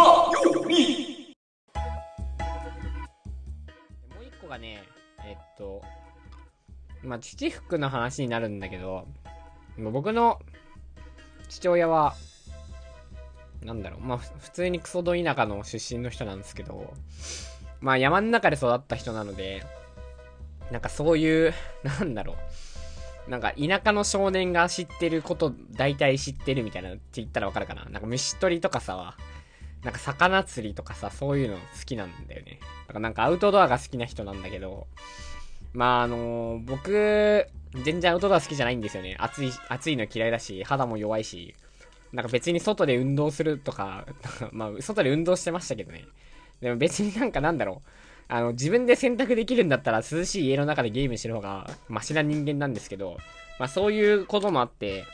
今よりもう一個がね、えっと、まあ、父服の話になるんだけど、僕の父親は、なんだろう、まあ、普通にクソど田舎の出身の人なんですけど、まあ、山の中で育った人なので、なんかそういう、なんだろう、なんか田舎の少年が知ってること、大体知ってるみたいなって言ったらわかるかな。なんか虫取りとかさ、なんか魚釣りとかさ、そういうの好きなんだよね。だからなんかアウトドアが好きな人なんだけど、まああのー、僕、全然アウトドア好きじゃないんですよね。暑い、暑いの嫌いだし、肌も弱いし、なんか別に外で運動するとか、まあ外で運動してましたけどね。でも別になんかなんだろう。あの、自分で選択できるんだったら涼しい家の中でゲームしてる方がマシな人間なんですけど、まあそういうこともあって、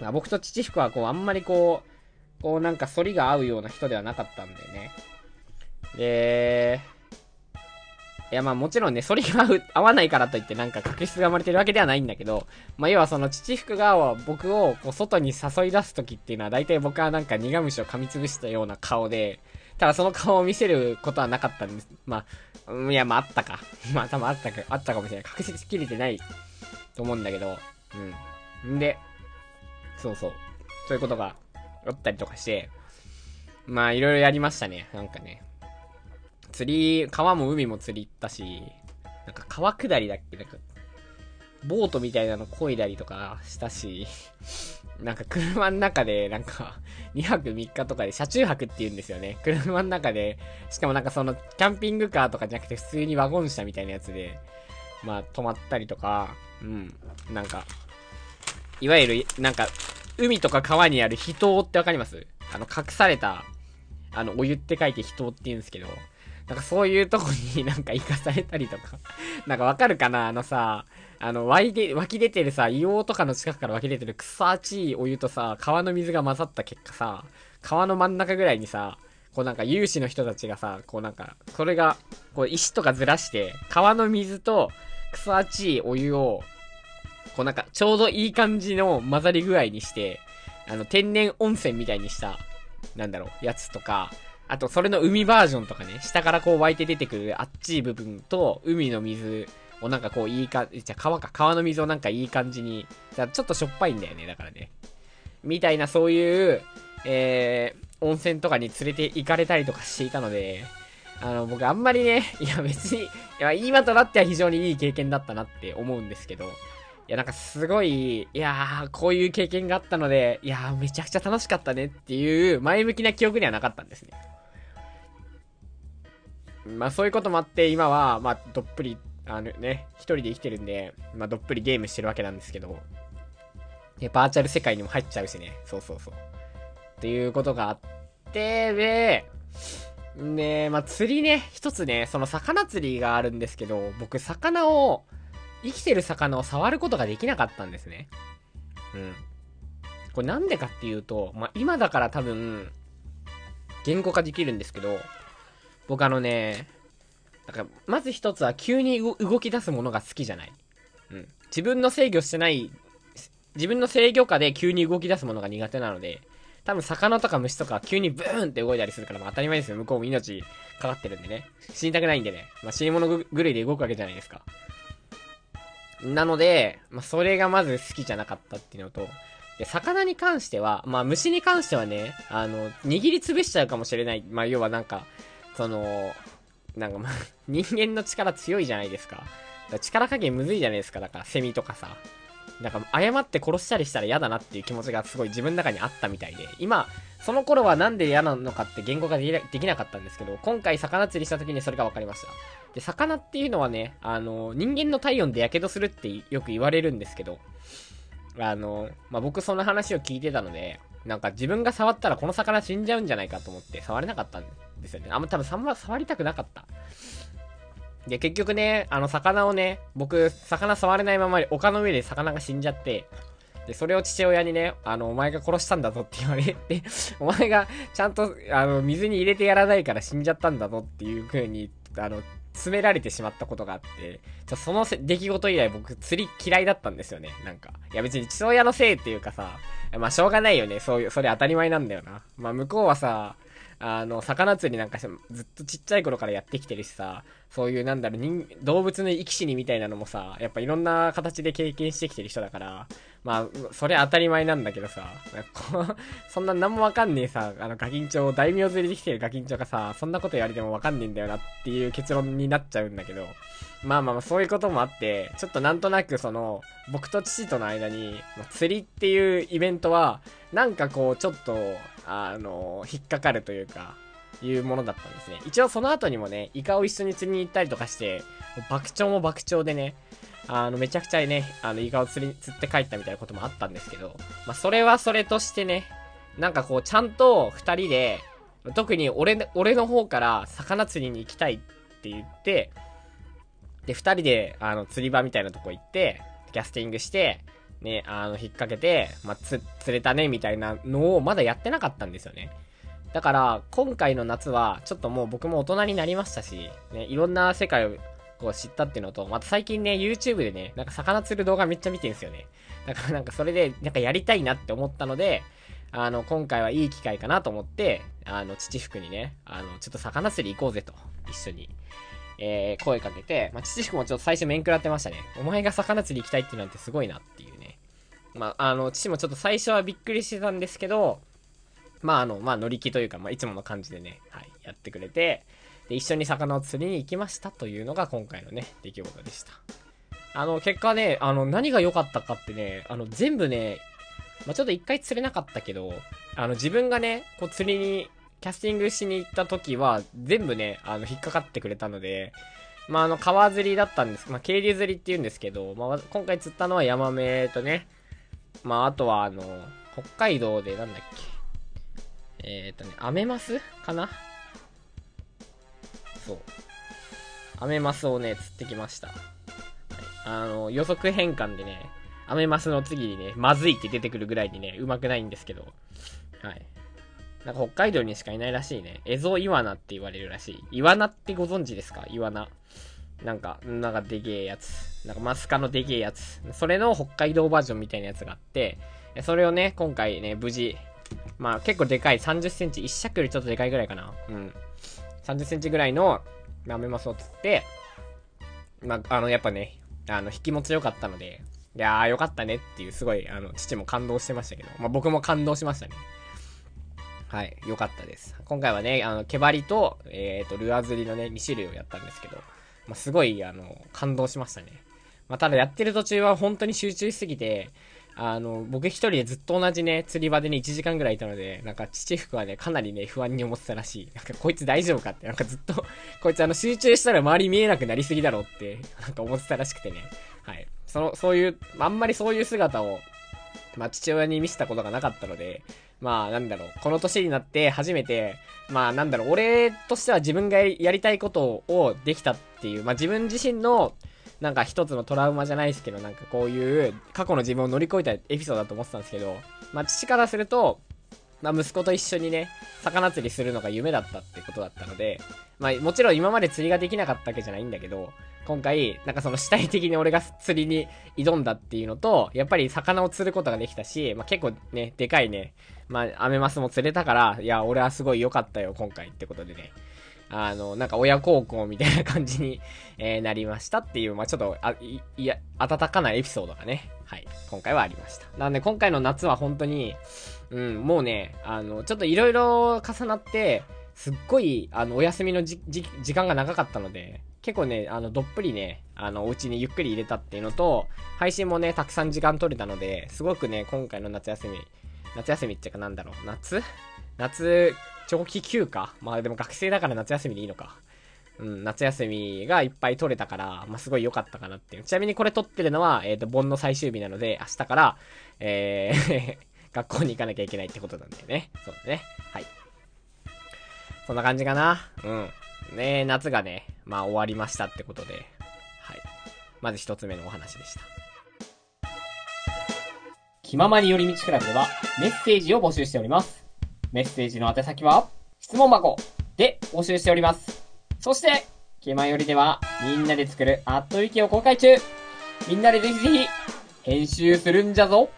まあ、僕と父福はこうあんまりこう、こうなんか反りが合うような人ではなかったんだよね。で、いやまあもちろんね、反りが合、合わないからといってなんか確執が生まれてるわけではないんだけど、まあ要はその父福が僕をこう外に誘い出す時っていうのは大体僕はなんか苦虫を噛みつぶしたような顔で、ただその顔を見せることはなかったんです。まあ、いやまああったか。まあ多分あったか、あったかもしれない。確実きれてないと思うんだけど、うん。んで、そうそう。そういうことがあったりとかして、まあいろいろやりましたね。なんかね。釣り、川も海も釣り行ったし、なんか川下りだっけ？なんか、ボートみたいなの漕いだりとかしたし、なんか車の中で、なんか、2泊3日とかで車中泊って言うんですよね。車の中で、しかもなんかその、キャンピングカーとかじゃなくて普通にワゴン車みたいなやつで、まあ泊まったりとか、うん、なんか、いわゆる、なんか、海とか川にある秘湯ってわかります？あの、隠された、あの、お湯って書いて秘湯って言うんですけど、なんかそういうとこになんか生かされたりとか。なんかわかるかな？あのさ、あの、湧いて、湧き出てるさ、硫黄とかの近くから湧き出てる草熱いお湯とさ、川の水が混ざった結果さ、川の真ん中ぐらいにさ、こうなんか有志の人たちがさ、こうなんか、それが、こう石とかずらして、川の水と草熱いお湯をこうなんか、ちょうどいい感じの混ざり具合にして、あの、天然温泉みたいにした、なんだろう、やつとか、あと、それの海バージョンとかね、下からこう湧いて出てくるあっちい部分と、海の水をなんかこういいか、じゃ川か、川の水をなんかいい感じに、じゃちょっとしょっぱいんだよね、だからね。みたいなそういう、えー、温泉とかに連れて行かれたりとかしていたので、あの、僕あんまりね、いや別に、いや、今となっては非常にいい経験だったなって思うんですけど、いや、なんかすごい、いやー、こういう経験があったので、いやー、めちゃくちゃ楽しかったねっていう前向きな記憶にはなかったんですね。まあそういうこともあって、今は、まあどっぷり、あのね、一人で生きてるんで、まあどっぷりゲームしてるわけなんですけど、でバーチャル世界にも入っちゃうしね。そうそうそう。っていうことがあって、で、ねまあ釣りね、一つね、その魚釣りがあるんですけど、僕魚を、生きてる魚を触ることができなかったんですね。うん。これなんでかっていうと、まあ、今だから多分、言語化できるんですけど、僕あのね、だから、まず一つは急に動き出すものが好きじゃない。うん。自分の制御してない、自分の制御下で急に動き出すものが苦手なので、多分魚とか虫とか急にブーンって動いたりするから、まあ当たり前ですよ。向こうも命かかってるんでね。死にたくないんでね。まあ死に物ぐるいで動くわけじゃないですか。なので、まあ、それがまず好きじゃなかったっていうのと、で、魚に関しては、まあ、虫に関してはね、あの、握りつぶしちゃうかもしれない。まあ、要はなんか、その、なんかまあ、人間の力強いじゃないですか。か力加減むずいじゃないですか。だから、セミとかさ。なんか、誤って殺したりしたら嫌だなっていう気持ちがすごい自分の中にあったみたいで、今、その頃はなんで嫌なのかって言語化できなかったんですけど、今回魚釣りした時にそれが分かりました。で、魚っていうのはね、あの、人間の体温で火傷するってよく言われるんですけど、あの、まあ、僕その話を聞いてたので、なんか自分が触ったらこの魚死んじゃうんじゃないかと思って触れなかったんですよね。あんま多分触りたくなかった。で、結局ね、あの魚をね、僕、魚触れないままに丘の上で魚が死んじゃって、で、それを父親にね、あの、お前が殺したんだぞって言われて、お前がちゃんと、あの、水に入れてやらないから死んじゃったんだぞっていう風に、あの、詰められてしまったことがあって、じゃその出来事以来僕釣り嫌いだったんですよね、なんか。いや別に父親のせいっていうかさ、まあしょうがないよね、そういう、それ当たり前なんだよな。まあ向こうはさ、あの、魚釣りなんかずっとちっちゃい頃からやってきてるしさ、そういうなんだろう、人、動物の生き死にみたいなのもさ、やっぱいろんな形で経験してきてる人だから、まあ、それ当たり前なんだけどさ、そんな何もわかんねえさ、あのガキンチョウ、大名釣りできてるガキンチョウがさ、そんなこと言われてもわかんねえんだよなっていう結論になっちゃうんだけど、まあまあまあそういうこともあって、ちょっとなんとなくその、僕と父との間に、釣りっていうイベントは、なんかこう、ちょっと、あの、引っかかるというか、いうものだったんですね。一応その後にもね、イカを一緒に釣りに行ったりとかして、爆鳥も爆鳥でね、あの、めちゃくちゃね、あの、イカを釣り、釣って帰ったみたいなこともあったんですけど、まあ、それはそれとしてね、なんかこう、ちゃんと二人で、特に俺、俺の方から魚釣りに行きたいって言って、で、二人で、あの、釣り場みたいなとこ行って、キャスティングして、ね、あの、引っ掛けて、まあ、つ、釣れたね、みたいなのをまだやってなかったんですよね。だから、今回の夏は、ちょっともう僕も大人になりましたし、ね、いろんな世界をこう知ったっていうのと、また最近ね、YouTube でね、なんか魚釣る動画めっちゃ見てるんですよね。だからなんかそれで、なんかやりたいなって思ったので、あの、今回はいい機会かなと思って、あの、父福にね、あの、ちょっと魚釣り行こうぜと、一緒に。えー、声かけて、まあ、父福もちょっと最初面食らってましたね。お前が魚釣り行きたいってなんてすごいなっていう。まあ、あの、父もちょっと最初はびっくりしてたんですけど、まあ、あの、まあ、乗り気というか、まあ、いつもの感じでね、はい、やってくれて、で、一緒に魚を釣りに行きましたというのが今回のね、出来事でした。あの、結果ね、あの、何が良かったかってね、あの、全部ね、まあ、ちょっと一回釣れなかったけど、あの、自分がね、こう釣りにキャスティングしに行った時は、全部ね、あの、引っかかってくれたので、まあ、あの、川釣りだったんです。まあ、渓流釣りって言うんですけど、まあ、今回釣ったのはヤマメとね、まあ、あとは、あの、北海道で、なんだっけ。えっ、ー、とね、アメマス？かな？そう。アメマスをね、釣ってきました。はい、あの、予測変換でね、アメマスの次にね、まずいって出てくるぐらいにね、うまくないんですけど、はい。なんか北海道にしかいないらしいね。エゾイワナって言われるらしい。イワナってご存知ですか？イワナ。なんか、なんかでげえやつ。なんかマスカのでげえやつ。それの北海道バージョンみたいなやつがあって、それをね、今回ね、無事、まあ結構でかい30センチ、一尺よりちょっとでかいぐらいかな。うん。30センチぐらいのアメマスを釣って、まあ、あの、やっぱね、あの、引きも強かったので、いやーよかったねっていう、すごい、あの、父も感動してましたけど、まあ僕も感動しましたね。はい、良かったです。今回はね、あの、毛針と、えっ、ー、と、ルアー釣りのね、2種類をやったんですけど、まあ、すごい、あの、感動しましたね。まあ、ただやってる途中は本当に集中しすぎて、あの、僕一人でずっと同じね、釣り場でね、1時間ぐらいいたので、なんか、父服はね、かなりね、不安に思ってたらしい。なんか、こいつ大丈夫かって、なんかずっとこいつあの、集中したら周り見えなくなりすぎだろうって、なんか思ってたらしくてね。はい。その、そういう、あんまりそういう姿を、まあ、父親に見せたことがなかったので、まあ、なんだろう、この年になって初めて、まあ、なんだろう、俺としては自分がやりたいことをできたっていう、まあ、自分自身の、なんか一つのトラウマじゃないですけど、なんかこういう過去の自分を乗り越えたエピソードだと思ってたんですけど、まあ、父からすると、まあ、息子と一緒にね、魚釣りするのが夢だったってことだったので、まあ、もちろん今まで釣りができなかったわけじゃないんだけど、今回、なんかその主体的に俺が釣りに挑んだっていうのと、やっぱり魚を釣ることができたし、まあ、結構ね、でかいね、まあ、アメマスも釣れたから、いや、俺はすごい良かったよ、今回ってことでね。あの、なんか親孝行みたいな感じに、えー、なりましたっていう、まあ、ちょっと、あ、い、いや、温かなエピソードがね、はい、今回はありました。なんで今回の夏は本当に、うん、もうね、あの、ちょっと色々重なって、すっごい、あの、お休みのじ、じ、時間が長かったので、結構ね、あの、どっぷりね、あの、お家にゆっくり入れたっていうのと、配信もね、たくさん時間取れたので、すごくね、今回の夏休み、夏休みっていうかなんだろう、夏？夏、長期休暇？まあでも学生だから夏休みでいいのか。うん、夏休みがいっぱい取れたから、まあ、すごい良かったかなっていう。ちなみにこれ撮ってるのは、えっ、ー、と、盆の最終日なので、明日から、えー 学校に行かなきゃいけないってことなんだよね。そうだね。はい。そんな感じかな。うん。ね夏がね、まあ終わりましたってことで、はい。まず一つ目のお話でした。気ままに寄り道クラブではメッセージを募集しております。メッセージの宛先は、質問箱で募集しております。そして、気まよりでは、みんなで作るアットウィキを公開中みんなでぜひぜひ、編集するんじゃぞ